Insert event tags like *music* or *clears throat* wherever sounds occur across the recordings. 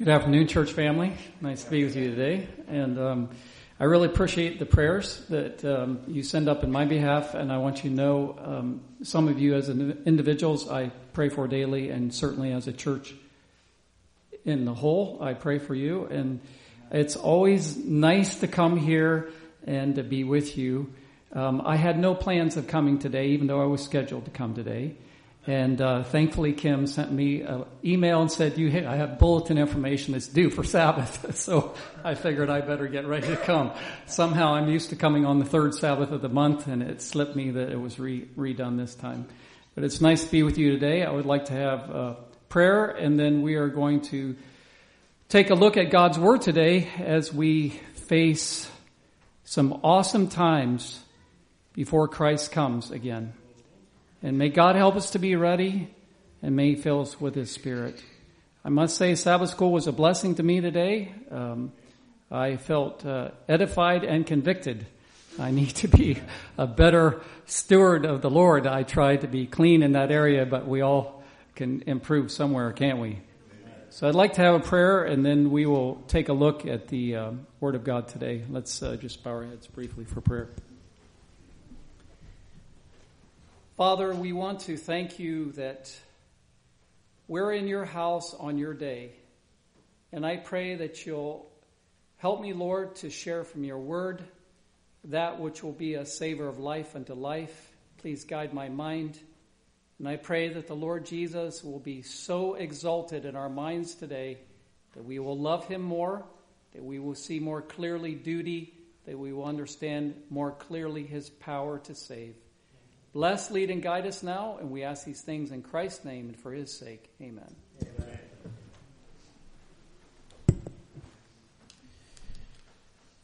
Good afternoon, church family. Nice to be with you today. And um, I really appreciate the prayers that um, you send up in my behalf. And I want you to know um, some of you as individuals I pray for daily, and certainly as a church in the whole, I pray for you. And it's always nice to come here and to be with you. Um, I had no plans of coming today, even though I was scheduled to come today. And uh, thankfully, Kim sent me an email and said, "You, hey I have bulletin information that's due for Sabbath." *laughs* so I figured I better get ready to come. Somehow, I'm used to coming on the third Sabbath of the month, and it slipped me that it was re- redone this time. But it's nice to be with you today. I would like to have a prayer, and then we are going to take a look at God's Word today as we face some awesome times before Christ comes again. And may God help us to be ready and may He fill us with His Spirit. I must say Sabbath school was a blessing to me today. Um, I felt uh, edified and convicted. I need to be a better steward of the Lord. I try to be clean in that area, but we all can improve somewhere, can't we? So I'd like to have a prayer and then we will take a look at the uh, Word of God today. Let's uh, just bow our heads briefly for prayer. Father, we want to thank you that we're in your house on your day. And I pray that you'll help me, Lord, to share from your word that which will be a savor of life unto life. Please guide my mind. And I pray that the Lord Jesus will be so exalted in our minds today that we will love him more, that we will see more clearly duty, that we will understand more clearly his power to save. Bless, lead, and guide us now, and we ask these things in Christ's name and for his sake. Amen. Amen.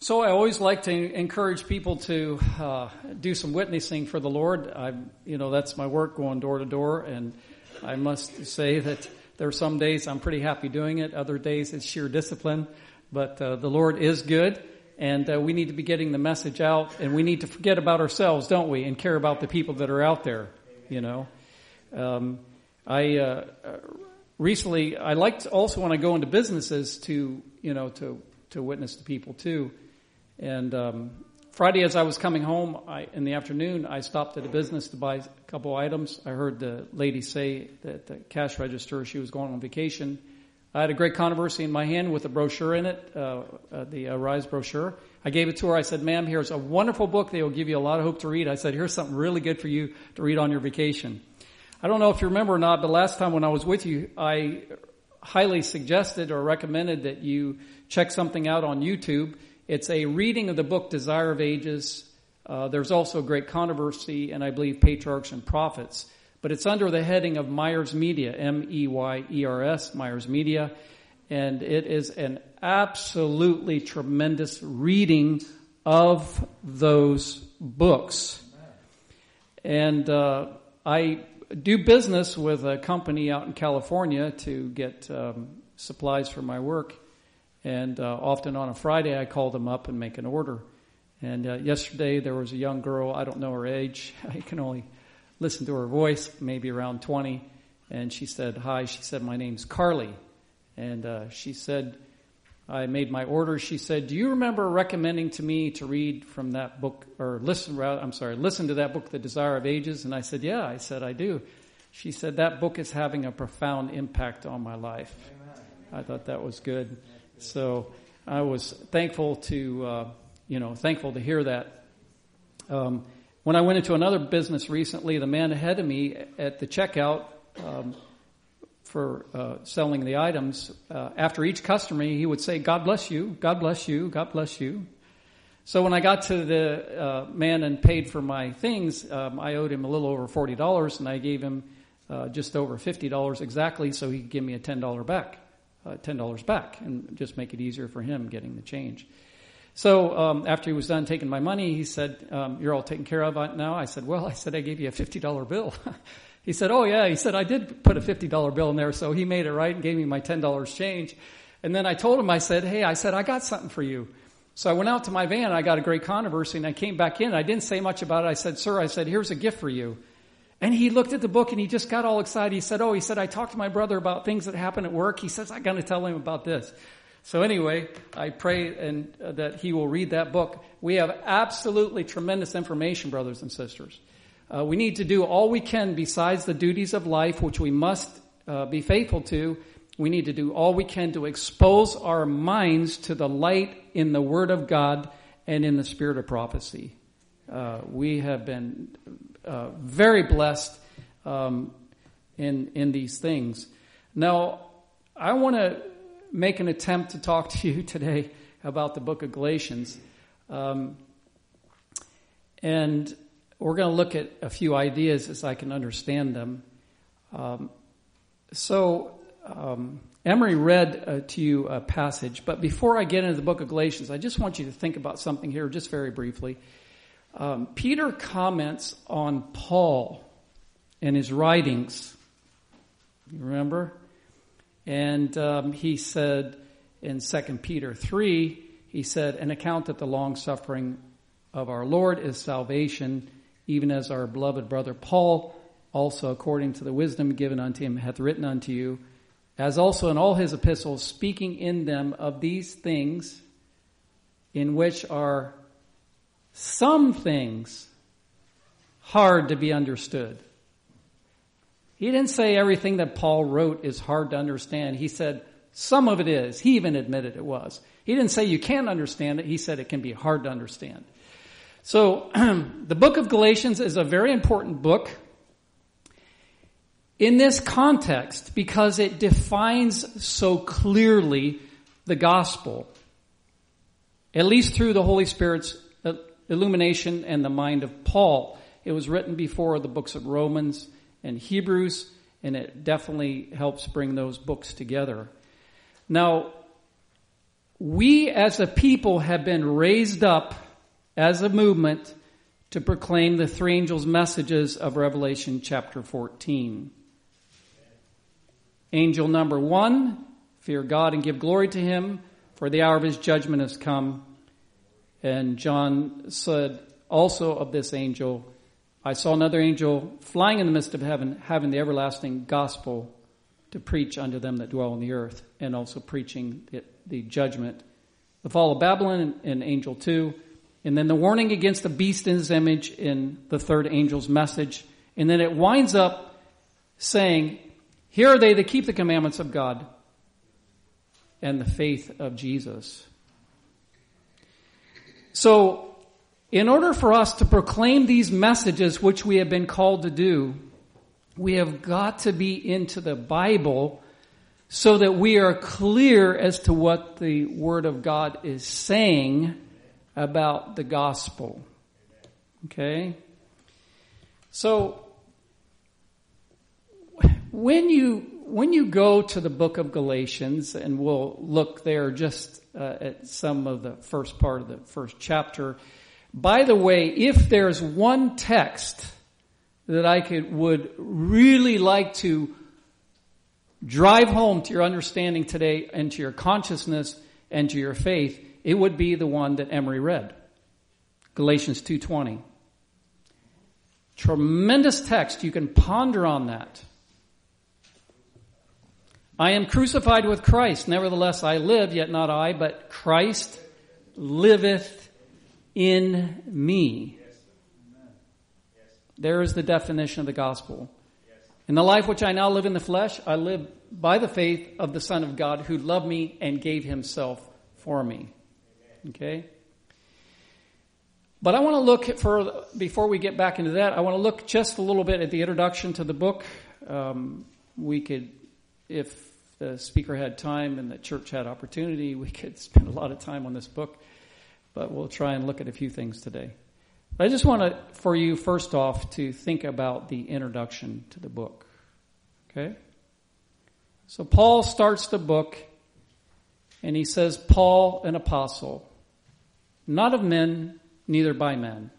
So I always like to encourage people to uh, do some witnessing for the Lord. I, you know, that's my work, going door to door, and I must say that there are some days I'm pretty happy doing it. Other days it's sheer discipline, but uh, the Lord is good and uh, we need to be getting the message out and we need to forget about ourselves don't we and care about the people that are out there you know? Um, i uh, recently i like to also when i go into businesses to you know to to witness to people too. And um, friday as i was coming home I, in the afternoon i stopped at a business to buy a couple items. I heard the lady say that the cash register she was going on vacation I had a great controversy in my hand with a brochure in it, uh, uh, the uh, Rise brochure. I gave it to her. I said, ma'am, here's a wonderful book that will give you a lot of hope to read. I said, here's something really good for you to read on your vacation. I don't know if you remember or not, but last time when I was with you, I highly suggested or recommended that you check something out on YouTube. It's a reading of the book Desire of Ages. Uh, there's also great controversy and I believe patriarchs and prophets but it's under the heading of Meyers Media, M-E-Y-E-R-S, Meyers Media, and it is an absolutely tremendous reading of those books. And uh, I do business with a company out in California to get um, supplies for my work, and uh, often on a Friday I call them up and make an order. And uh, yesterday there was a young girl, I don't know her age, *laughs* I can only listened to her voice, maybe around 20, and she said, Hi. She said, My name's Carly. And uh, she said, I made my order. She said, Do you remember recommending to me to read from that book, or listen, I'm sorry, listen to that book, The Desire of Ages? And I said, Yeah. I said, I do. She said, That book is having a profound impact on my life. I thought that was good. So I was thankful to, uh, you know, thankful to hear that. Um, when I went into another business recently, the man ahead of me at the checkout um, for uh, selling the items, uh, after each customer, he would say, "God bless you, God bless you, God bless you." So when I got to the uh, man and paid for my things, um, I owed him a little over forty dollars, and I gave him uh, just over fifty dollars exactly, so he could give me a ten dollar back, uh, ten dollars back, and just make it easier for him getting the change. So um, after he was done taking my money, he said, um, "You're all taken care of now." I said, "Well, I said I gave you a fifty dollar bill." *laughs* he said, "Oh yeah." He said, "I did put a fifty dollar bill in there," so he made it right and gave me my ten dollars change. And then I told him, I said, "Hey, I said I got something for you." So I went out to my van. I got a great controversy, and I came back in. I didn't say much about it. I said, "Sir," I said, "Here's a gift for you." And he looked at the book and he just got all excited. He said, Oh, he said, I talked to my brother about things that happened at work. He says, I got to tell him about this. So anyway, I pray and uh, that he will read that book. We have absolutely tremendous information, brothers and sisters. Uh, we need to do all we can besides the duties of life, which we must uh, be faithful to. We need to do all we can to expose our minds to the light in the Word of God and in the spirit of prophecy. Uh, we have been uh, very blessed um, in in these things. Now, I want to make an attempt to talk to you *laughs* today about the book of Galatians, um, and we're going to look at a few ideas as I can understand them. Um, so, um, Emery read uh, to you a passage, but before I get into the book of Galatians, I just want you to think about something here, just very briefly. Um, Peter comments on Paul and his writings. You remember? And um, he said in 2 Peter 3, he said, An account that the long suffering of our Lord is salvation, even as our beloved brother Paul, also according to the wisdom given unto him, hath written unto you as also in all his epistles, speaking in them of these things in which are some things hard to be understood. He didn't say everything that Paul wrote is hard to understand. He said some of it is. He even admitted it was. He didn't say you can't understand it. He said it can be hard to understand. So *clears throat* the book of Galatians is a very important book in this context because it defines so clearly the gospel, at least through the Holy Spirit's uh, illumination and the mind of Paul. It was written before the books of Romans and Hebrews, and it definitely helps bring those books together. Now, we as a people have been raised up as a movement to proclaim the three angels' messages of Revelation chapter 14. Angel number one, fear God and give glory to him, for the hour of his judgment has come. And John said also of this angel, I saw another angel flying in the midst of heaven, having the everlasting gospel to preach unto them that dwell on the earth, and also preaching the, the judgment, the fall of Babylon in, in angel two, and then the warning against the beast in his image in the third angel's message. And then it winds up saying, here are they that keep the commandments of God and the faith of Jesus. So, in order for us to proclaim these messages which we have been called to do, we have got to be into the Bible so that we are clear as to what the Word of God is saying about the gospel. Okay? So, when you when you go to the book of Galatians, and we'll look there just uh, at some of the first part of the first chapter. By the way, if there's one text that I could would really like to drive home to your understanding today and to your consciousness and to your faith, it would be the one that Emery read. Galatians 2:20. Tremendous text. You can ponder on that. I am crucified with Christ. Nevertheless, I live, yet not I, but Christ liveth in me. There is the definition of the gospel. In the life which I now live in the flesh, I live by the faith of the Son of God who loved me and gave himself for me. Okay? But I want to look for, before we get back into that, I want to look just a little bit at the introduction to the book. Um, we could, if the speaker had time and the church had opportunity, we could *laughs* spend a lot of time on this book, but we'll try and look at a few things today. I just want to, for you, first off, to think about the introduction to the book. Okay? So Paul starts the book and he says, Paul, an apostle, not of men, neither by men.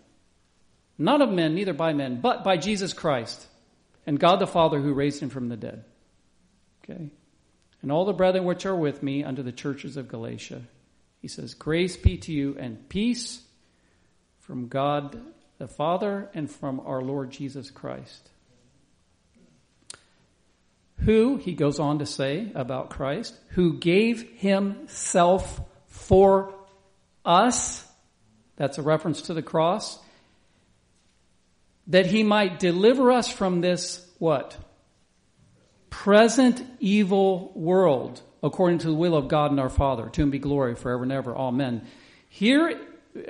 Not of men, neither by men, but by Jesus Christ and God the Father who raised him from the dead. Okay? and all the brethren which are with me unto the churches of Galatia. He says, Grace be to you and peace from God the Father and from our Lord Jesus Christ. who, he goes on to say about Christ, who gave himself for us. That's a reference to the cross. That he might deliver us from this, what? Present evil world, according to the will of God and our Father. To him be glory forever and ever. Amen. Here,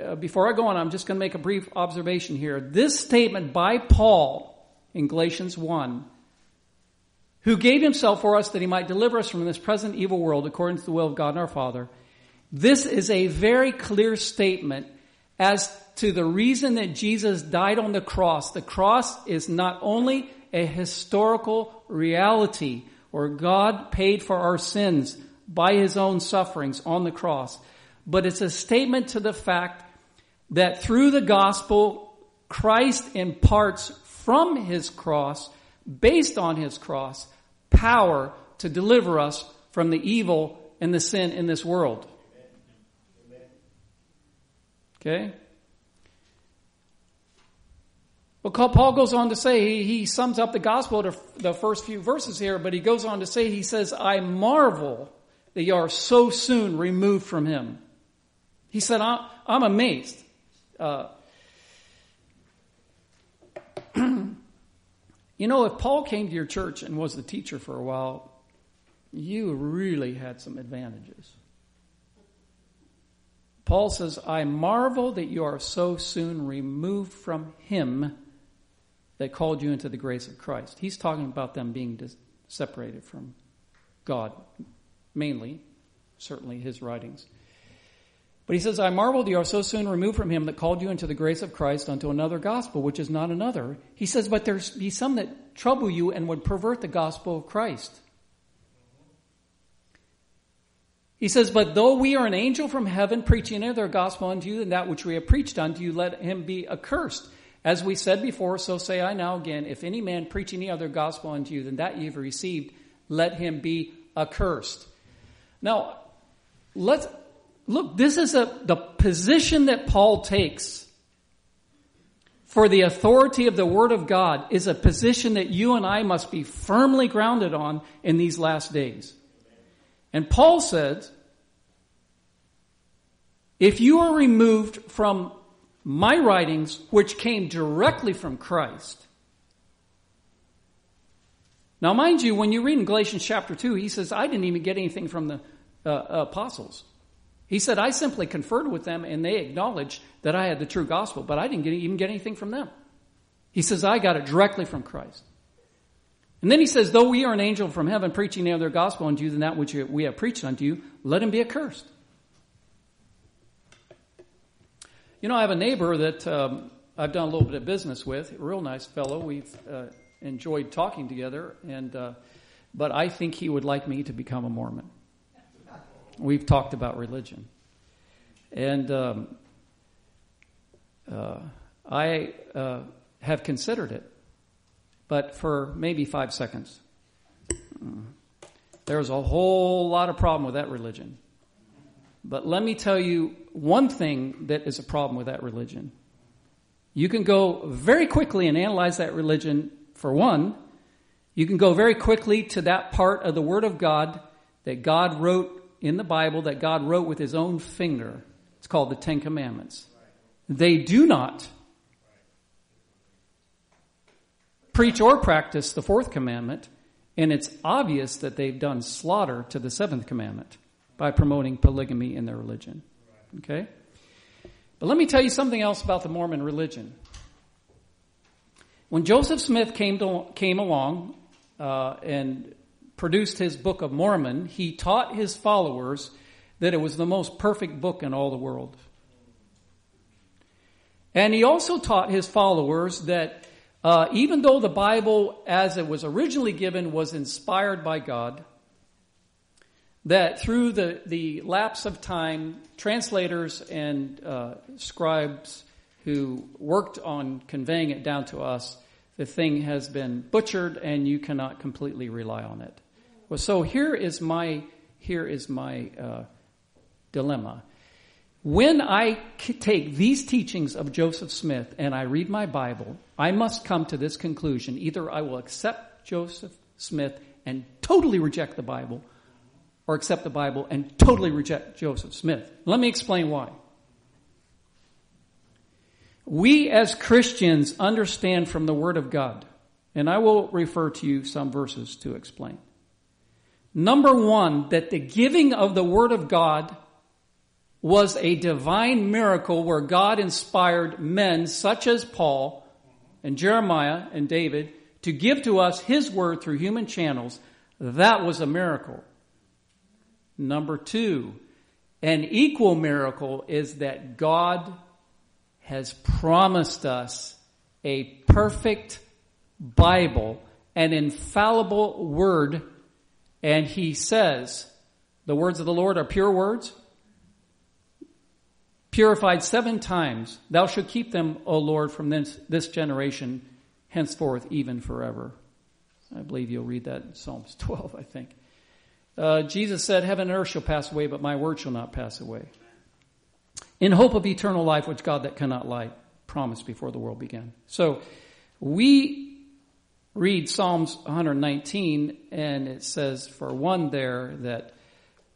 uh, before I go on, I'm just going to make a brief observation here. This statement by Paul in Galatians 1 who gave himself for us that he might deliver us from this present evil world according to the will of God and our Father. This is a very clear statement as to the reason that Jesus died on the cross. The cross is not only a historical reality where God paid for our sins by his own sufferings on the cross, but it's a statement to the fact that through the gospel, Christ imparts from his cross, based on his cross, power to deliver us from the evil and the sin in this world. Okay? Well, Paul goes on to say, he, he sums up the gospel to the first few verses here, but he goes on to say, he says, I marvel that you are so soon removed from him. He said, I'm amazed. Uh, *clears throat* You know, if Paul came to your church and was the teacher for a while, you really had some advantages. Paul says, I marvel that you are so soon removed from him that called you into the grace of Christ. He's talking about them being separated from God, mainly, certainly his writings. But he says, I marveled you are so soon removed from him that called you into the grace of Christ unto another gospel, which is not another. He says, but there's be some that trouble you and would pervert the gospel of Christ. He says, but though we are an angel from heaven preaching another gospel unto you than that which we have preached unto you, let him be accursed. As we said before, so say I now again, if any man preach any other gospel unto you than that ye have received, let him be accursed. Now, let's, Look, this is a, the position that Paul takes for the authority of the Word of God is a position that you and I must be firmly grounded on in these last days. And Paul said, if you are removed from my writings, which came directly from Christ, now mind you, when you read in Galatians chapter 2, he says, I didn't even get anything from the uh, apostles. He said, I simply conferred with them and they acknowledged that I had the true gospel, but I didn't get, even get anything from them. He says, I got it directly from Christ. And then he says, though we are an angel from heaven preaching the other gospel unto you than that which we have preached unto you, let him be accursed. You know, I have a neighbor that um, I've done a little bit of business with, real nice fellow. We've uh, enjoyed talking together, and uh, but I think he would like me to become a Mormon we've talked about religion. And um, uh, I uh, have considered it, but for maybe five seconds. There's a whole lot of problem with that religion. But let me tell you one thing that is a problem with that religion. You can go very quickly and analyze that religion for one. You can go very quickly to that part of the Word of God that God wrote in the Bible that God wrote with his own finger. It's called the Ten Commandments. They do not preach or practice the fourth commandment, and it's obvious that they've done slaughter to the seventh commandment by promoting polygamy in their religion. Okay? But let me tell you something else about the Mormon religion. When Joseph Smith came, to, came along uh, and produced his Book of Mormon, he taught his followers that it was the most perfect book in all the world. And he also taught his followers that uh, even though the Bible, as it was originally given, was inspired by God, that through the, the lapse of time, translators and uh, scribes who worked on conveying it down to us, the thing has been butchered and you cannot completely rely on it. Well, so here is my here is my uh, dilemma. When I take these teachings of Joseph Smith and I read my Bible, I must come to this conclusion: either I will accept Joseph Smith and totally reject the Bible, or accept the Bible and totally reject Joseph Smith. Let me explain why. We as Christians understand from the Word of God, and I will refer to you some verses to explain. Number one, that the giving of the Word of God was a divine miracle where God inspired men such as Paul and Jeremiah and David to give to us His Word through human channels. That was a miracle. Number two, an equal miracle is that God has promised us a perfect Bible, an infallible word, and he says, the words of the Lord are pure words, purified seven times. Thou shalt keep them, O Lord, from this, this generation, henceforth, even forever. I believe you'll read that in Psalms *laughs* 12, I think. Uh, Jesus said, Heaven and earth shall pass away, but my word shall not pass away in hope of eternal life, which God that cannot lie promised before the world began. So we read Psalms 119 and it says for one there that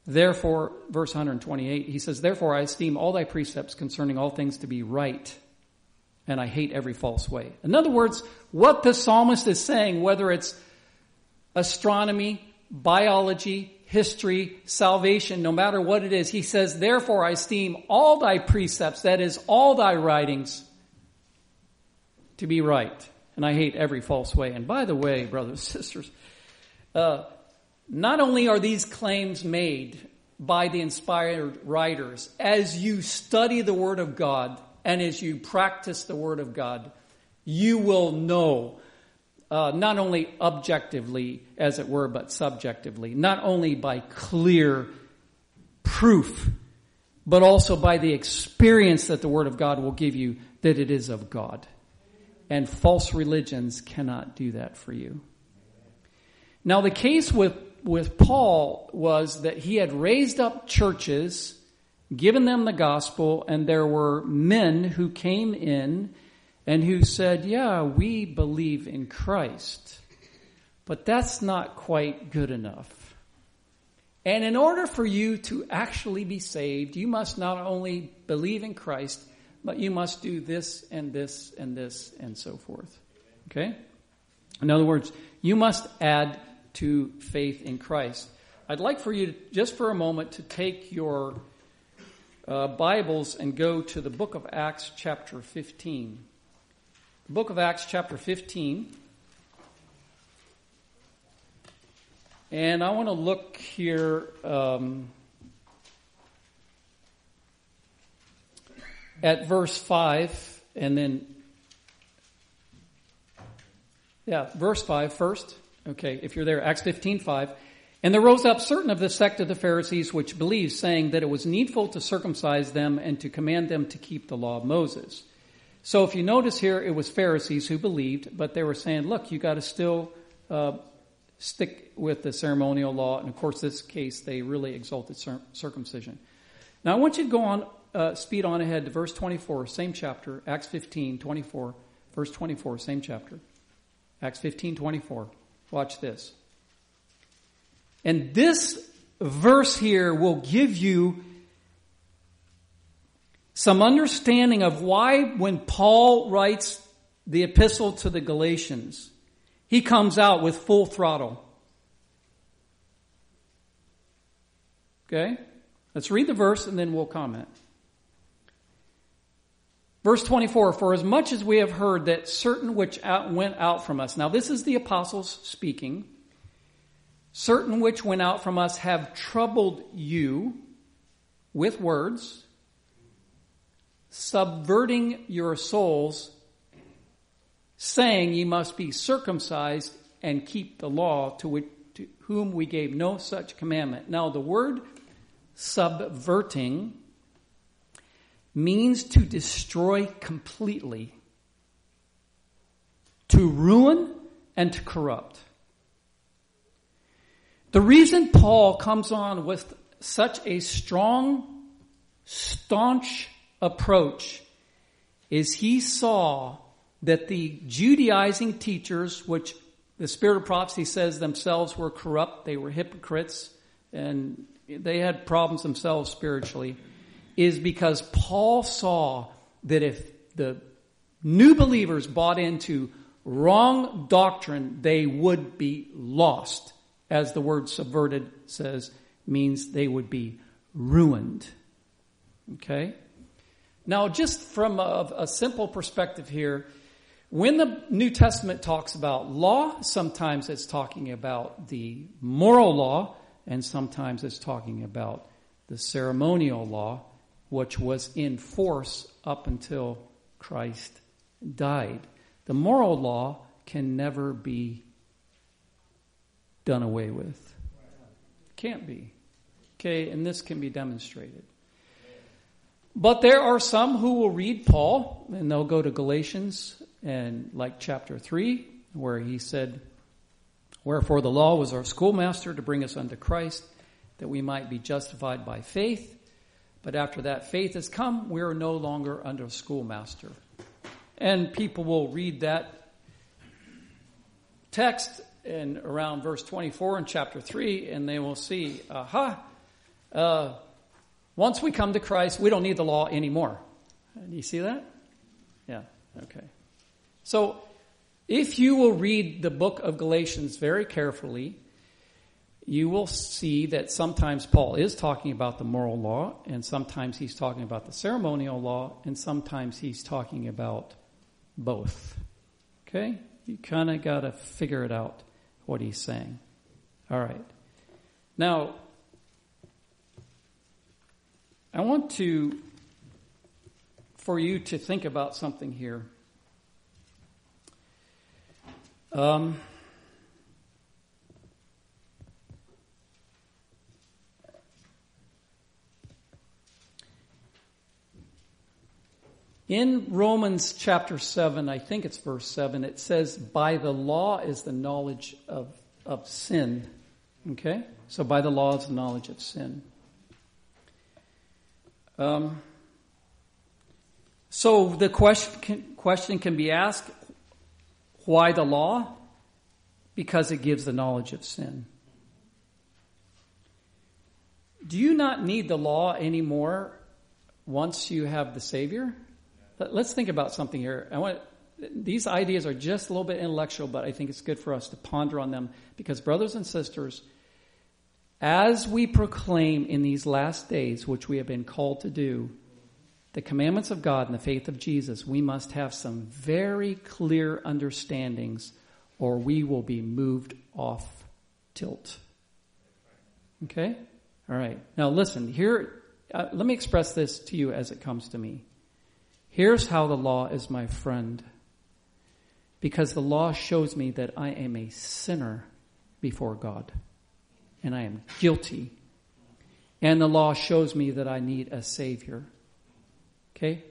therefore, verse 128, he says, therefore I esteem all thy precepts concerning all things to be right and I hate every false way. In other words, what the psalmist is saying, whether it's astronomy, biology, history, salvation, no matter what it is. He says, therefore I esteem all thy precepts, that is, all thy writings, to be right. And I hate every false way. And by the way, brothers and sisters, uh, not only are these claims made by the inspired writers, as you study the Word of God and as you practice the Word of God, you will know uh, not only objectively, as it were, but subjectively, not only by clear proof, but also by the experience that the Word of God will give you that it is of God. And false religions cannot do that for you. Now, the case with, with Paul was that he had raised up churches, given them the gospel, and there were men who came in and who said, yeah, we believe in Christ, but that's not quite good enough. And in order for you to actually be saved, you must not only believe in Christ, but you must do this and this and this and so forth. Okay? In other words, you must add to faith in Christ. I'd like for you to, just for a moment to take your uh, Bibles and go to the book of Acts, chapter 15 book of Acts, chapter 15. And I want to look here um, at verse 5 and then, yeah, verse 5 first. Okay, if you're there, Acts 15 5. And there rose up certain of the sect of the Pharisees which believed, saying that it was needful to circumcise them and to command them to keep the law of Moses. So if you notice here, it was Pharisees who believed, but they were saying, look, you got to still uh, stick with the ceremonial law. And of course, this case, they really exalted circumcision. Now I want you to go on, uh, speed on ahead to verse 24, same chapter, Acts 15, 24, verse 24, same chapter. Acts 15, 24. Watch this. And this verse here will give you some understanding of why when Paul writes the epistle to the Galatians, he comes out with full throttle. Okay? Let's read the verse and then we'll comment. Verse 24, for as much as we have heard that certain which out, went out from us. Now this is the apostles speaking. Certain which went out from us have troubled you with words subverting your souls, saying ye must be circumcised and keep the law to, which, to whom we gave no such commandment. Now the word subverting means to destroy completely, to ruin and to corrupt. The reason Paul comes on with such a strong, staunch approach is he saw that the Judaizing teachers, which the spirit of prophecy says themselves were corrupt, they were hypocrites, and they had problems themselves spiritually, is because Paul saw that if the new believers bought into wrong doctrine, they would be lost. As the word subverted says, means they would be ruined. Okay? Now, just from a, a simple perspective here, when the New Testament talks about law, sometimes it's talking about the moral law, and sometimes it's talking about the ceremonial law, which was in force up until Christ died. The moral law can never be done away with. Can't be. Okay, and this can be demonstrated. But there are some who will read Paul and they'll go to Galatians and like chapter 3 where he said, Wherefore the law was our schoolmaster to bring us unto Christ that we might be justified by faith. But after that faith has come, we are no longer under a schoolmaster. And people will read that text in around verse 24 in chapter 3 and they will see, aha, uh, once we come to Christ, we don't need the law anymore. Do you see that? Yeah, okay. So, if you will read the book of Galatians very carefully, you will see that sometimes Paul is talking about the moral law, and sometimes he's talking about the ceremonial law, and sometimes he's talking about both. Okay? You kind of got to figure it out what he's saying. All right. Now, I want to, for you to think about something here. Um, in Romans chapter 7, I think it's verse 7, it says, By the law is the knowledge of, of sin. Okay? So by the law is the knowledge of sin. Um, so the question can, question can be asked why the law? Because it gives the knowledge of sin. Do you not need the law anymore once you have the Savior? Let's think about something here. I want these ideas are just a little bit intellectual, but I think it's good for us to ponder on them because, brothers and sisters, as we proclaim in these last days, which we have been called to do, the commandments of God and the faith of Jesus, we must have some very clear understandings or we will be moved off tilt. Okay? All right. Now listen, here, uh, let me express this to you as it comes to me. Here's how the law is my friend. Because the law shows me that I am a sinner before God and I am guilty. And the law shows me that I need a Savior. Okay?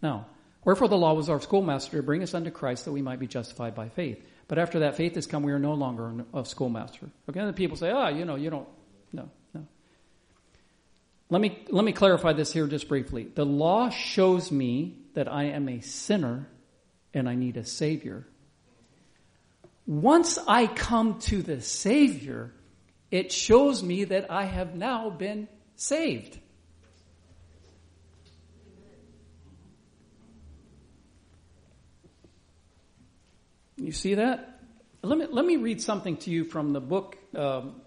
Now, wherefore the law was our schoolmaster to bring us unto Christ that we might be justified by faith. But after that faith has come, we are no longer a schoolmaster. Okay? And the people say, ah, oh, you know, you don't, no, no. Let me, let me clarify this here just briefly. The law shows me that I am a sinner and I need a Savior. Once I come to the Savior, it shows me that I have now been saved. You see that? Let me, let me read something to you from the book um,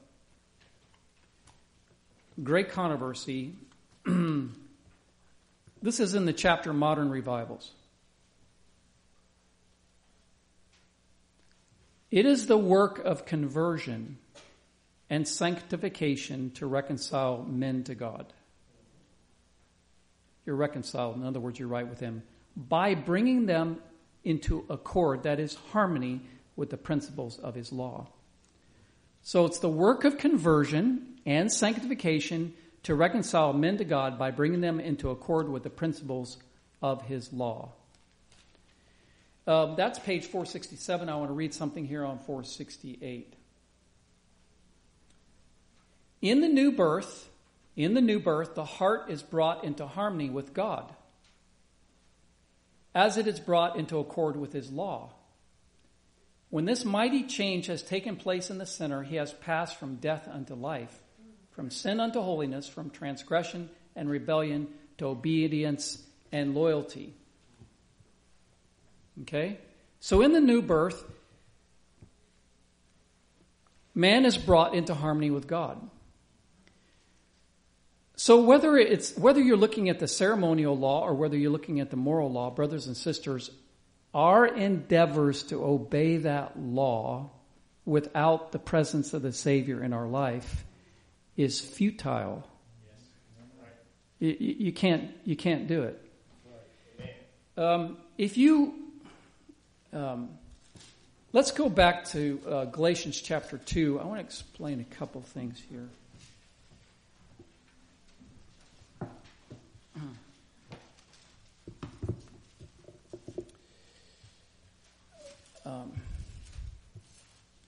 Great Controversy. *clears throat* this is in the chapter Modern Revivals. It is the work of conversion and sanctification to reconcile men to God. You're reconciled, in other words, you're right with Him, by bringing them into accord, that is, harmony with the principles of His law. So it's the work of conversion and sanctification to reconcile men to God by bringing them into accord with the principles of His law. Uh, that's page 467. I want to read something here on 468. In the new birth, in the new birth, the heart is brought into harmony with God as it is brought into accord with his law. When this mighty change has taken place in the sinner, he has passed from death unto life, from sin unto holiness, from transgression and rebellion to obedience and loyalty. Okay? So in the new birth, man is brought into harmony with God. So whether it's whether you're looking at the ceremonial law or whether you're looking at the moral law, brothers and sisters, our endeavors to obey that law without the presence of the Savior in our life is futile. You, you can't you can't do it. Um, if you um, let's go back to uh, Galatians chapter two. I want to explain a couple things here.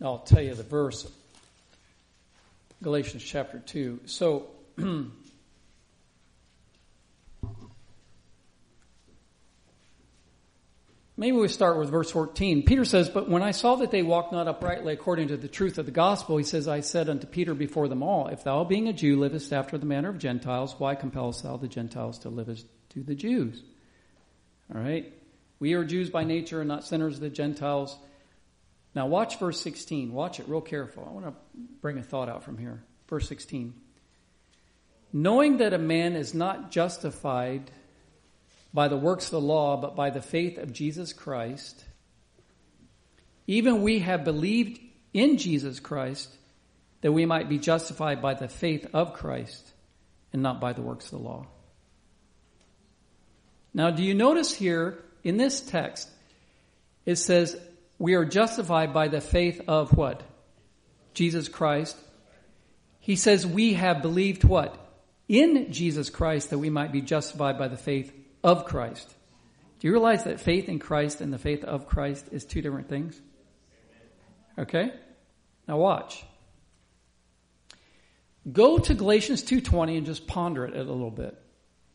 I'll tell you the verse, Galatians chapter 2. So, *clears throat* Maybe we start with verse 14. Peter says, But when I saw that they walked not uprightly according to the truth of the gospel, he says, I said unto Peter before them all, If thou being a Jew livest after the manner of Gentiles, why compellest thou the Gentiles to live as do the Jews? All right? We are Jews by nature and not sinners, of the Gentiles. Now watch verse 16. Watch it real careful. I want to bring a thought out from here. Verse 16. Knowing that a man is not justified by the works of the law, but by the faith of Jesus Christ, even we have believed in Jesus Christ that we might be justified by the faith of Christ and not by the works of the law. Now, do you notice here in this text, it says, we are justified by the faith of what? Jesus Christ. He says we have believed what? In Jesus Christ that we might be justified by the faith of Christ. Do you realize that faith in Christ and the faith of Christ is two different things? Okay? Now watch. Go to Galatians 2:20 and just ponder it a little bit.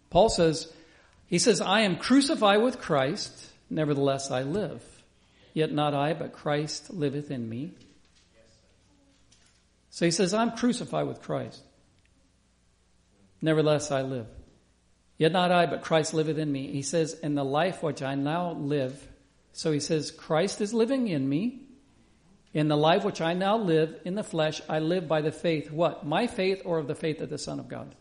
Paul says, he says, I am crucified with Christ, nevertheless I live. Yet not I, but Christ liveth in me. So he says, I'm crucified with Christ. Nevertheless I live. Yet not I, but Christ liveth in me. He says, in the life which I now live. So he says, Christ is living in me. In the life which I now live in the flesh, I live by the faith. What? My faith or of the faith of the Son of God?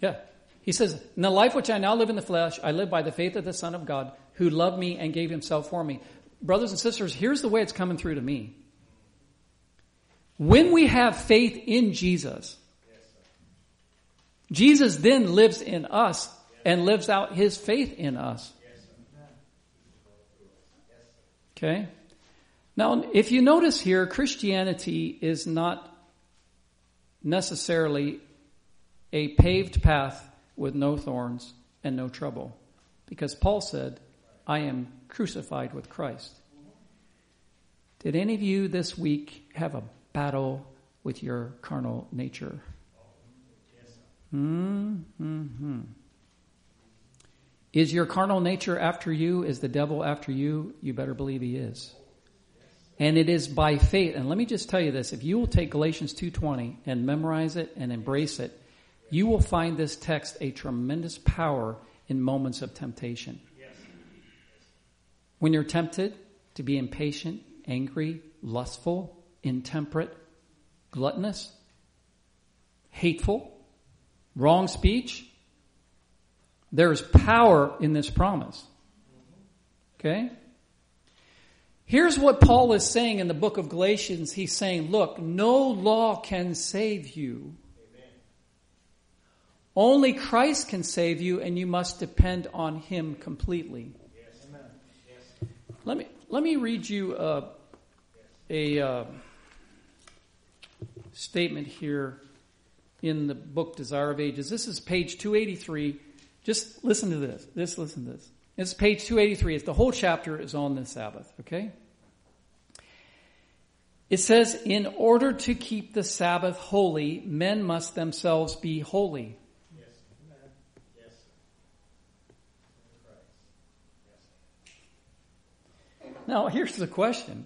Yeah. He says, In the life which I now live in the flesh, I live by the faith of the Son of God, who loved me and gave himself for me. Brothers and sisters, here's the way it's coming through to me. When we have faith in Jesus, Jesus then lives in us and lives out his faith in us. Okay? Now, if you notice here, Christianity is not necessarily a paved path with no thorns and no trouble. Because Paul said, I am crucified with Christ. Did any of you this week have a battle with your carnal nature? Mm-hmm. Is your carnal nature after you? Is the devil after you? You better believe he is. And it is by faith. And let me just tell you this. If you will take Galatians 2.20 and memorize it and embrace it, you will find this text a tremendous power in moments of temptation. When you're tempted to be impatient, angry, lustful, intemperate, gluttonous, hateful, wrong speech, there's power in this promise. Okay? Here's what Paul is saying in the book of Galatians. He's saying, look, no law can save you. Only Christ can save you, and you must depend on Him completely. Let me let me read you uh, a uh, statement here in the book Desire of Ages. This is page 283. Just listen to this. Just listen to this. It's page 283. It's the whole chapter is on the Sabbath. Okay. It says, in order to keep the Sabbath holy, men must themselves be holy. Now, here's the question.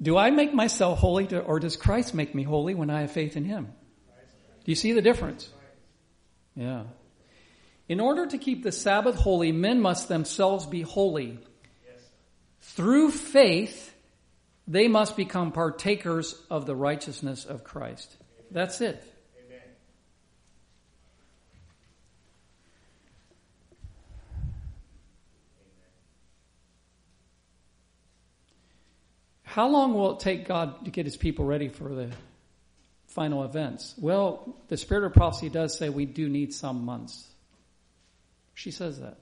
Do I make myself holy to, or does Christ make me holy when I have faith in Him? Do you see the difference? Yeah. In order to keep the Sabbath holy, men must themselves be holy. Through faith, they must become partakers of the righteousness of Christ. That's it. How long will it take God to get his people ready for the final events? Well, the spirit of prophecy does say we do need some months. She says that.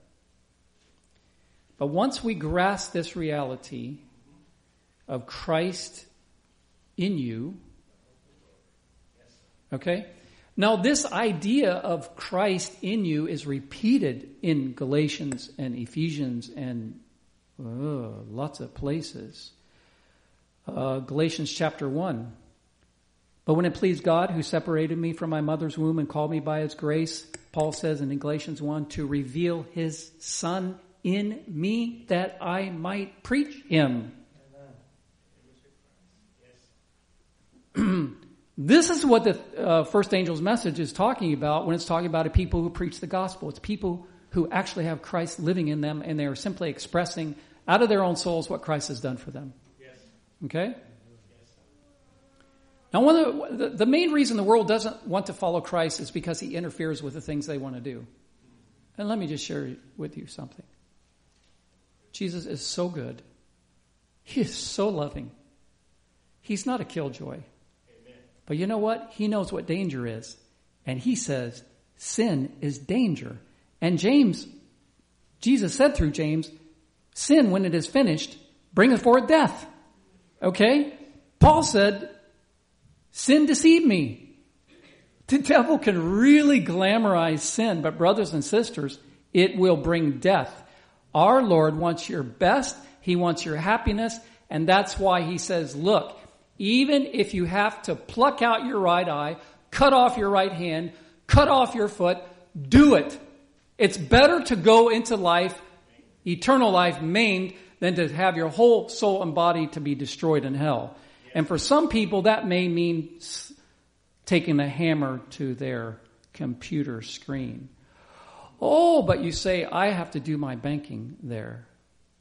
But once we grasp this reality of Christ in you, okay? Now, this idea of Christ in you is repeated in Galatians and Ephesians and uh, lots of places uh, Galatians chapter 1. But when it pleased God who separated me from my mother's womb and called me by his grace, Paul says in Galatians 1, to reveal his son in me that I might preach him. *clears throat* this is what the uh, first angel's message is talking about when it's talking about people who preach the gospel. It's people who actually have Christ living in them and they are simply expressing out of their own souls what Christ has done for them. Okay? Now, one of the, the, main reason the world doesn't want to follow Christ is because he interferes with the things they want to do. And let me just share with you something. Jesus is so good. He is so loving. He's not a killjoy. Amen. But you know what? He knows what danger is. And he says, sin is danger. And James, Jesus said through James, sin, when it is finished, bringeth forth death. Okay? Paul said, sin deceived me. *laughs* The devil can really glamorize sin, but brothers and sisters, it will bring death. Our Lord wants your best. He wants your happiness. And that's why he says, look, even if you have to pluck out your right eye, cut off your right hand, cut off your foot, do it. It's better to go into life, eternal life, maimed than to have your whole soul and body to be destroyed in hell. And for some people, that may mean taking a hammer to their computer screen. Oh, but you say, I have to do my banking there.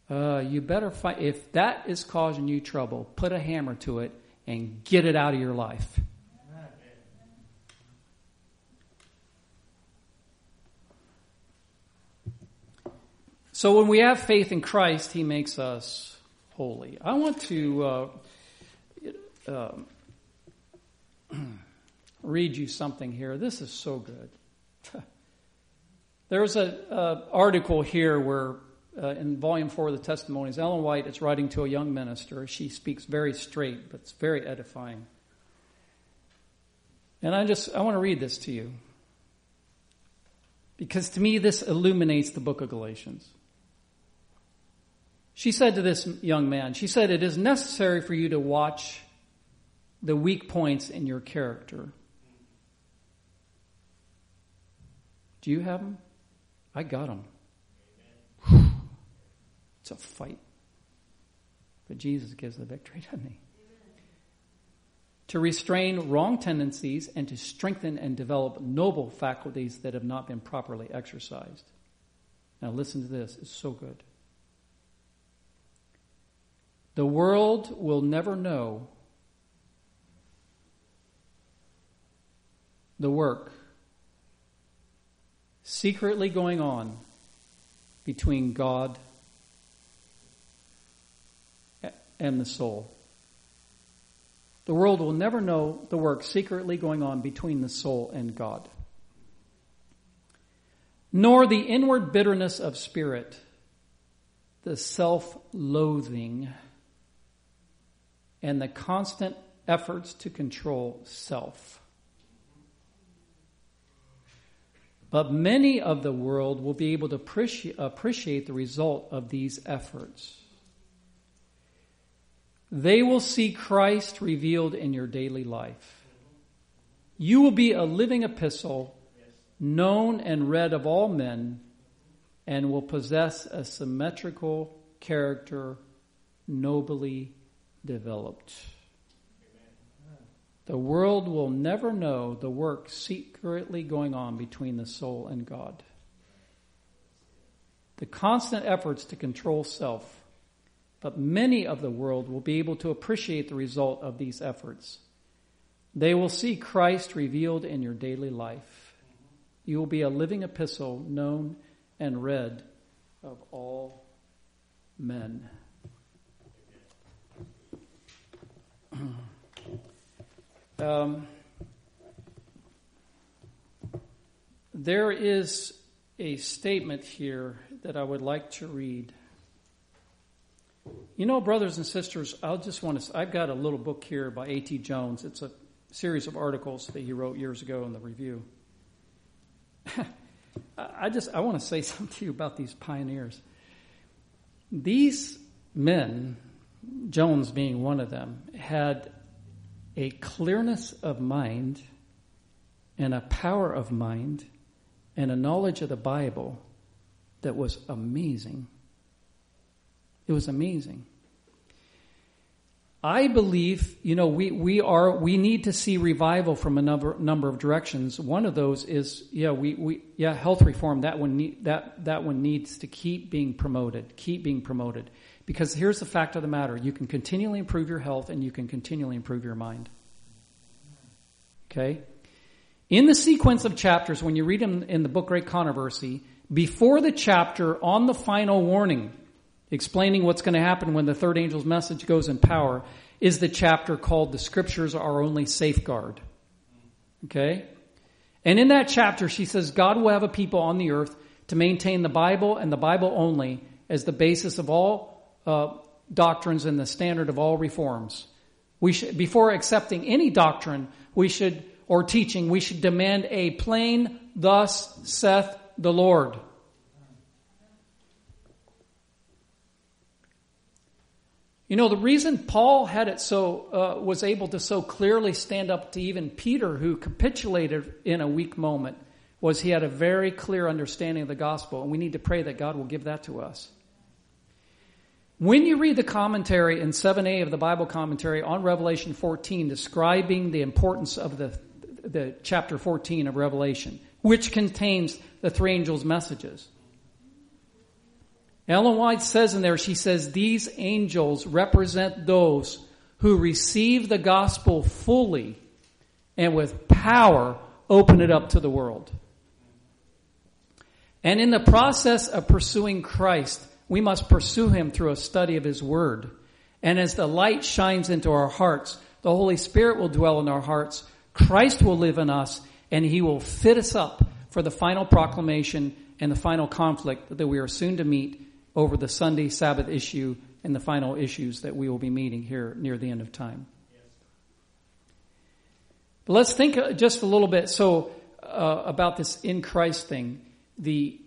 Uh, you better fight. If that is causing you trouble, put a hammer to it and get it out of your life. So when we have faith in Christ, He makes us holy. I want to uh, uh, *clears throat* read you something here. This is so good. *laughs* There's an article here where uh, in volume four of the testimonies, Ellen White is writing to a young minister. She speaks very straight, but it's very edifying. And I just, I want to read this to you. Because to me, this illuminates the book of Galatians. She said to this young man, she said, it is necessary for you to watch the weak points in your character. Do you have them? I got them. It's a fight. But Jesus gives the victory, doesn't he? To restrain wrong tendencies and to strengthen and develop noble faculties that have not been properly exercised. Now listen to this, it's so good. The world will never know the work secretly going on between God and the soul. The world will never know the work secretly going on between the soul and God, nor the inward bitterness of spirit, the self loathing and the constant efforts to control self. But many of the world will be able to appreciate, appreciate the result of these efforts. They will see Christ revealed in your daily life. You will be a living epistle, known and read of all men, and will possess a symmetrical character nobly developed. The world will never know the work secretly going on between the soul and God. The constant efforts to control self, but many of the world will be able to appreciate the result of these efforts. They will see Christ revealed in your daily life. You will be a living epistle known and read of all men. Um, there is a statement here that I would like to read. You know, brothers and sisters, I'll just want to. I've got a little book here by A.T. Jones. It's a series of articles that he wrote years ago in the review. *laughs* I just I want to say *laughs* something to you about these pioneers. These men, Jones being one of them, had a clearness of mind and a power of mind and a knowledge of the Bible that was amazing. It was amazing. I believe, you know, we, we are, we need to see revival from a number, number of directions. One of those is, yeah, we, we, yeah, health reform, that one, need, that, that one needs to keep being promoted, keep being promoted. Because here's the fact of the matter. You can continually improve your health and you can continually improve your mind. Okay? In the sequence of chapters, when you read them in the book Great Controversy, before the chapter on the final warning, explaining what's going to happen when the third angel's message goes in power, is the chapter called The Scriptures Are Only Safeguard. Okay? And in that chapter, she says God will have a people on the earth to maintain the Bible and the Bible only as the basis of all uh, doctrines and the standard of all reforms. We should, before accepting any doctrine, we should, or teaching, we should demand a plain, thus saith the Lord. You know, the reason Paul had it so, uh, was able to so clearly stand up to even Peter, who capitulated in a weak moment, was he had a very clear understanding of the gospel, and we need to pray that God will give that to us. When you read the commentary in 7a of the Bible commentary on Revelation 14, describing the importance of the, the chapter 14 of Revelation, which contains the three angels' messages, Ellen White says in there, she says, these angels represent those who receive the gospel fully and with power open it up to the world. And in the process of pursuing Christ, we must pursue him through a study of his word. And as the light shines into our hearts, the Holy Spirit will dwell in our hearts, Christ will live in us, and he will fit us up for the final proclamation and the final conflict that we are soon to meet over the Sunday Sabbath issue and the final issues that we will be meeting here near the end of time. But let's think just a little bit so uh, about this in Christ thing. The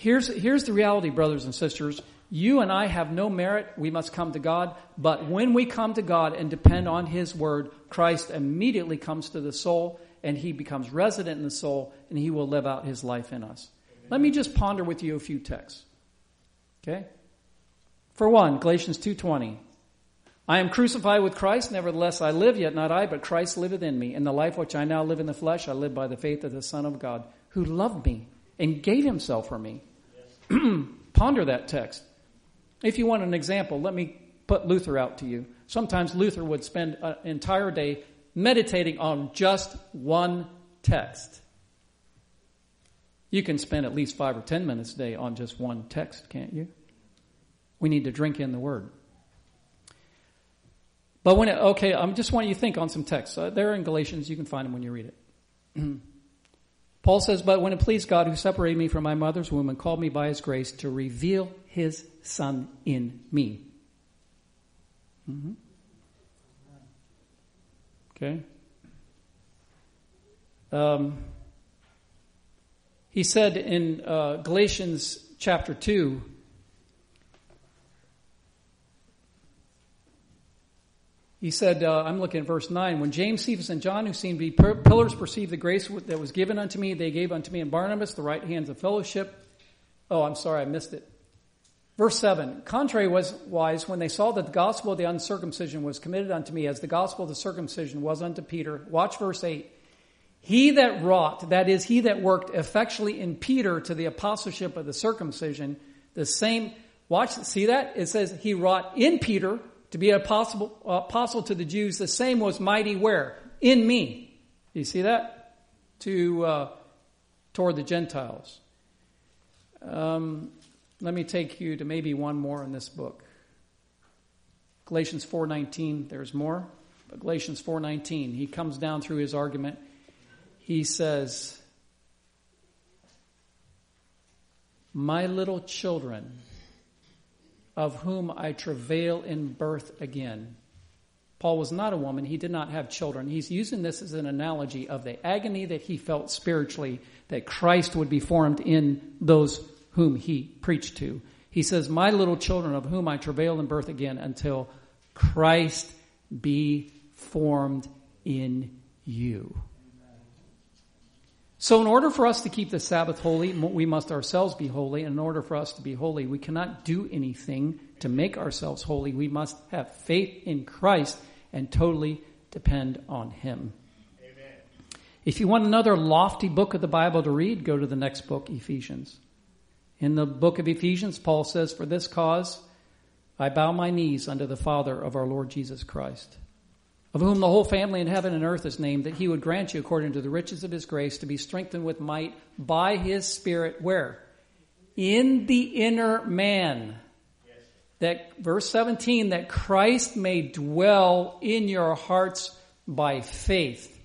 here's here's the reality, brothers and sisters. You and I have no merit. We must come to God. But when we come to God and depend on His Word, Christ immediately comes to the soul and He becomes resident in the soul and He will live out His life in us. Amen. Let me just ponder with you a few texts. Okay? For one, Galatians 2:20. I am crucified with Christ, nevertheless I live, yet not I, but Christ liveth in me. In the life which I now live in the flesh, I live by the faith of the Son of God, who loved me and gave himself for me. *clears throat* Ponder that text. If you want an example, let me put Luther out to you. Sometimes Luther would spend an entire day meditating on just one text. You can spend at least five or ten minutes a day on just one text, can't you? We need to drink in the Word. But when it, okay, I just want you to think on some texts. Uh, they're in Galatians. You can find them when you read it. *clears throat* Paul says, But when it pleased God who separated me from my mother's womb and called me by his grace to reveal his Son in me. Mm-hmm. Okay. Um, he said in uh, Galatians chapter 2, He said, uh, I'm looking at verse 9. When James, Cephas, and John, who seemed to be pillars, perceived the grace that was given unto me, they gave unto me and Barnabas the right hands of fellowship. Oh, I'm sorry, I missed it. Verse 7 Contrary was wise, when they saw that the gospel of the uncircumcision was committed unto me, as the gospel of the circumcision was unto Peter. Watch verse 8. He that wrought, that is, he that worked effectually in Peter to the apostleship of the circumcision, the same, watch, see that? It says he wrought in Peter to be an apostle, apostle to the Jews. The same was mighty where? In me. You see that? To, uh, toward the Gentiles. Um, let me take you to maybe one more in this book. Galatians 4:19, there's more. But Galatians 4:19, he comes down through his argument. He says, "My little children, of whom I travail in birth again." Paul was not a woman. He did not have children. He's using this as an analogy of the agony that he felt spiritually that Christ would be formed in those whom he preached to. He says, My little children of whom I travail in birth again until Christ be formed in you. So, in order for us to keep the Sabbath holy, we must ourselves be holy. And in order for us to be holy, we cannot do anything to make ourselves holy. We must have faith in Christ and totally depend on Him. Amen. If you want another lofty book of the Bible to read, go to the next book, Ephesians. In the book of Ephesians, Paul says, For this cause I bow my knees unto the Father of our Lord Jesus Christ, of whom the whole family in heaven and earth is named, that he would grant you, according to the riches of his grace, to be strengthened with might by his Spirit. Where? In the inner man. That, verse 17, that Christ may dwell in your hearts by faith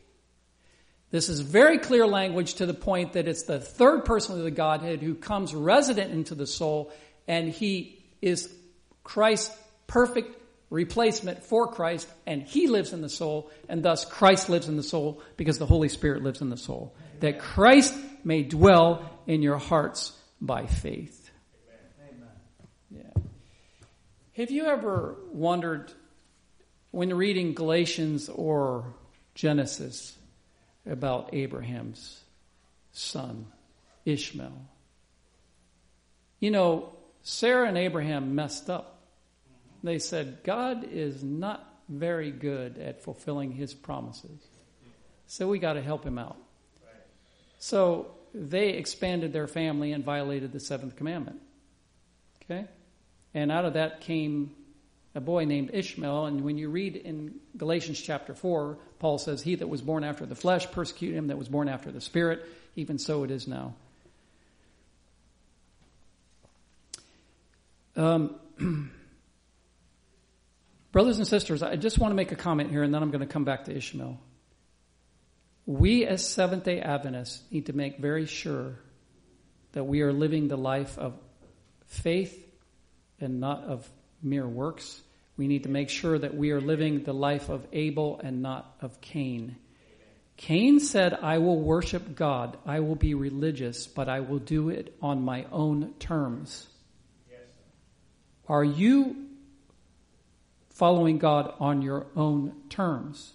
this is very clear language to the point that it's the third person of the Godhead who comes resident into the soul, and he is Christ's perfect replacement for Christ, and he lives in the soul, and thus Christ lives in the soul because the Holy Spirit lives in the soul. That Christ may dwell in your hearts by faith. Amen. Yeah. Have you ever wondered when reading Galatians or Genesis? about Abraham's son, Ishmael. You know, Sarah and Abraham messed up. They said, God is not very good at fulfilling his promises. So we got to help him out. So they expanded their family and violated the seventh commandment. Okay? And out of that came a boy named Ishmael. And when you read in Galatians chapter 4, Paul says, He that was born after the flesh persecuted him that was born after the spirit. Even so it is now. Um, *clears throat* brothers and sisters, I just want to make a comment here and then I'm going to come back to Ishmael. We as Seventh day Adventists need to make very sure that we are living the life of faith and not of mere works. We need to make sure that we are living the life of Abel and not of Cain. Cain said, I will worship God, I will be religious, but I will do it on my own terms. Yes. Are you following God on your own terms?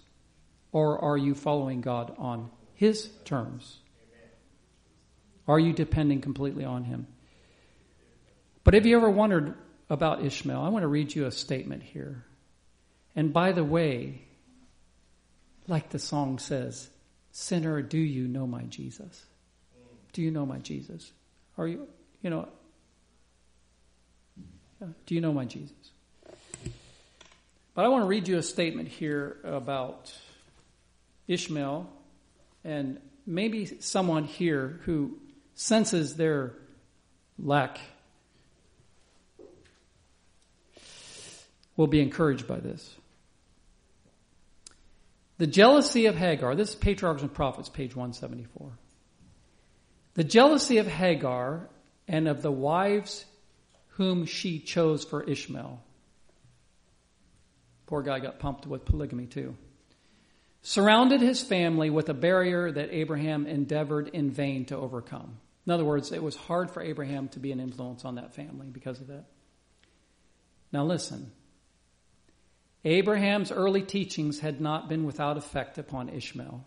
Or are you following God on His terms? Are you depending completely on Him? But have you ever wondered about Ishmael, I want to read you a statement here. And by the way, like the song says, Sinner, do you know my Jesus? Do you know my Jesus? Are you, you know, do you know my Jesus? But I want to read you a statement here about Ishmael and maybe someone here who senses their lack will be encouraged by this. The jealousy of Hagar, this is Patriarchs and Prophets, page 174. The jealousy of Hagar and of the wives whom she chose for Ishmael. Poor guy got pumped with polygamy too. Surrounded his family with a barrier that Abraham endeavored in vain to overcome. In other words, it was hard for Abraham to be an influence on that family because of that. Now listen, Abraham's early teachings had not been without effect upon Ishmael.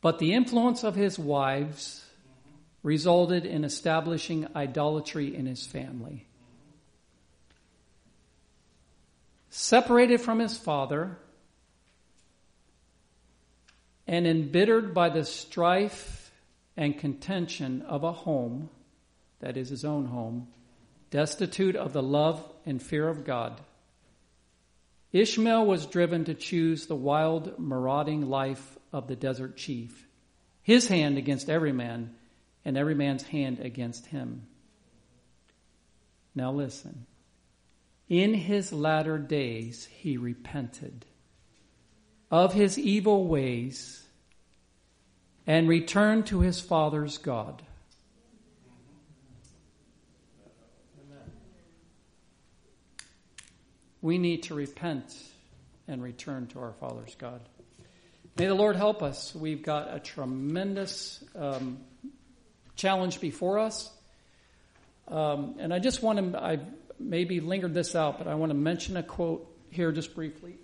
But the influence of his wives resulted in establishing idolatry in his family. Separated from his father and embittered by the strife and contention of a home, that is his own home, destitute of the love and fear of God, Ishmael was driven to choose the wild, marauding life of the desert chief, his hand against every man, and every man's hand against him. Now listen. In his latter days he repented of his evil ways and returned to his father's God. We need to repent and return to our Father's God. May the Lord help us. We've got a tremendous um, challenge before us. Um, and I just want to, I maybe lingered this out, but I want to mention a quote here just briefly.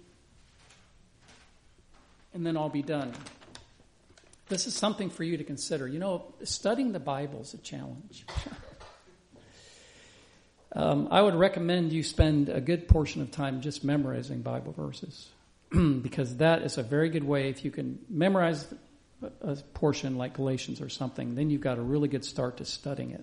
And then I'll be done. This is something for you to consider. You know, studying the Bible is a challenge. *laughs* um, I would recommend you spend a good portion of time just memorizing Bible verses *clears throat* because that is a very good way. If you can memorize a portion like Galatians or something, then you've got a really good start to studying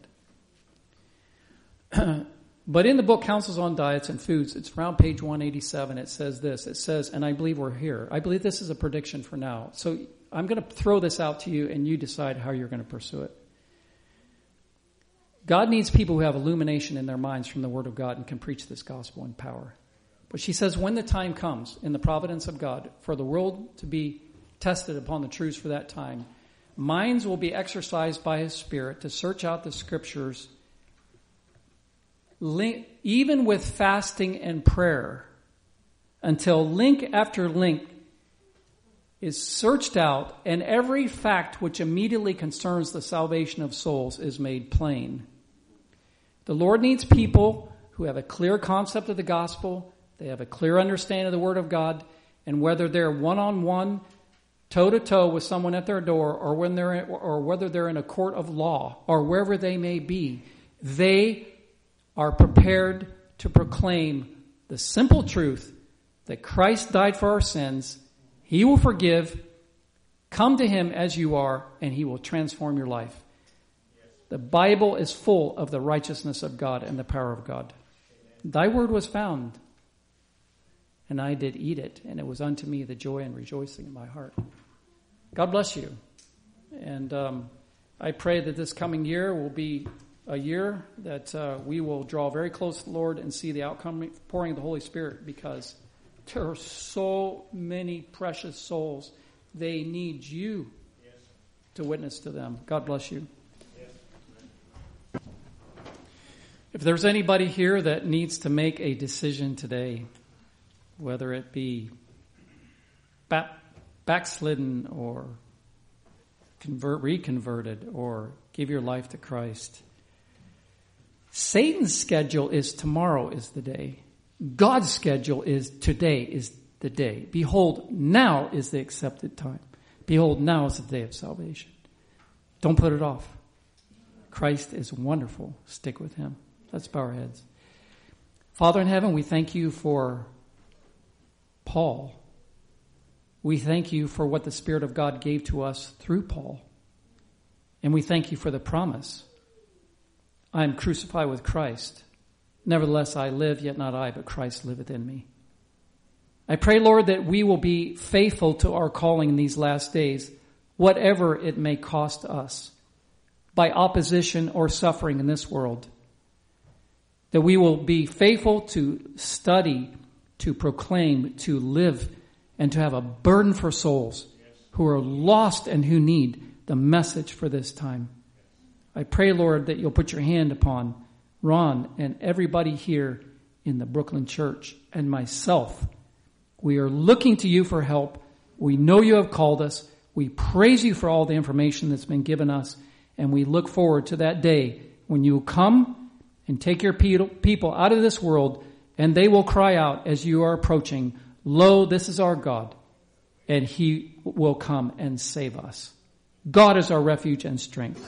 it. *clears throat* but in the book Counsels on Diets and Foods, it's around page 187. It says this. It says, and I believe we're here. I believe this is a prediction for now. So I'm going to throw this out to you and you decide how you're going to pursue it. God needs people who have illumination in their minds from the Word of God and can preach this gospel in power. But she says, when the time comes in the providence of God for the world to be tested upon the truths for that time, minds will be exercised by His Spirit to search out the Scriptures, even with fasting and prayer, until link after link is searched out and every fact which immediately concerns the salvation of souls is made plain. The Lord needs people who have a clear concept of the gospel, they have a clear understanding of the Word of God, and whether they're one on one, toe to toe with someone at their door, or when they're in, or whether they're in a court of law, or wherever they may be, they are prepared to proclaim the simple truth that Christ died for our sins, He will forgive, come to Him as you are, and He will transform your life. The Bible is full of the righteousness of God and the power of God. Thy word was found, and I did eat it, and it was unto me the joy and rejoicing in my heart. God bless you. And um, I pray that this coming year will be a year that uh, we will draw very close to the Lord and see the outcome pouring of the Holy Spirit because there are so many precious souls. They need you yes. to witness to them. God bless you. If there's anybody here that needs to make a decision today, whether it be back, backslidden or convert, reconverted or give your life to Christ, Satan's schedule is tomorrow is the day. God's schedule is today is the day. Behold, now is the accepted time. Behold, now is the day of salvation. Don't put it off. Christ is wonderful. Stick with him. Let's bow our heads. Father in heaven, we thank you for Paul. We thank you for what the Spirit of God gave to us through Paul. And we thank you for the promise I am crucified with Christ. Nevertheless, I live, yet not I, but Christ liveth in me. I pray, Lord, that we will be faithful to our calling in these last days, whatever it may cost us, by opposition or suffering in this world that we will be faithful to study, to proclaim, to live, and to have a burden for souls who are lost and who need the message for this time. I pray, Lord, that you'll put your hand upon Ron and everybody here in the Brooklyn church and myself. We are looking to you for help. We know you have called us. We praise you for all the information that's been given us. And we look forward to that day when you come and take your people out of this world, and they will cry out as you are approaching, Lo, this is our God, and he will come and save us. God is our refuge and strength,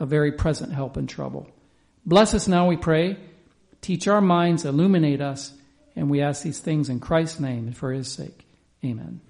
a very present help in trouble. Bless us now, we pray. Teach our minds, illuminate us, and we ask these things in Christ's name and for his sake. Amen.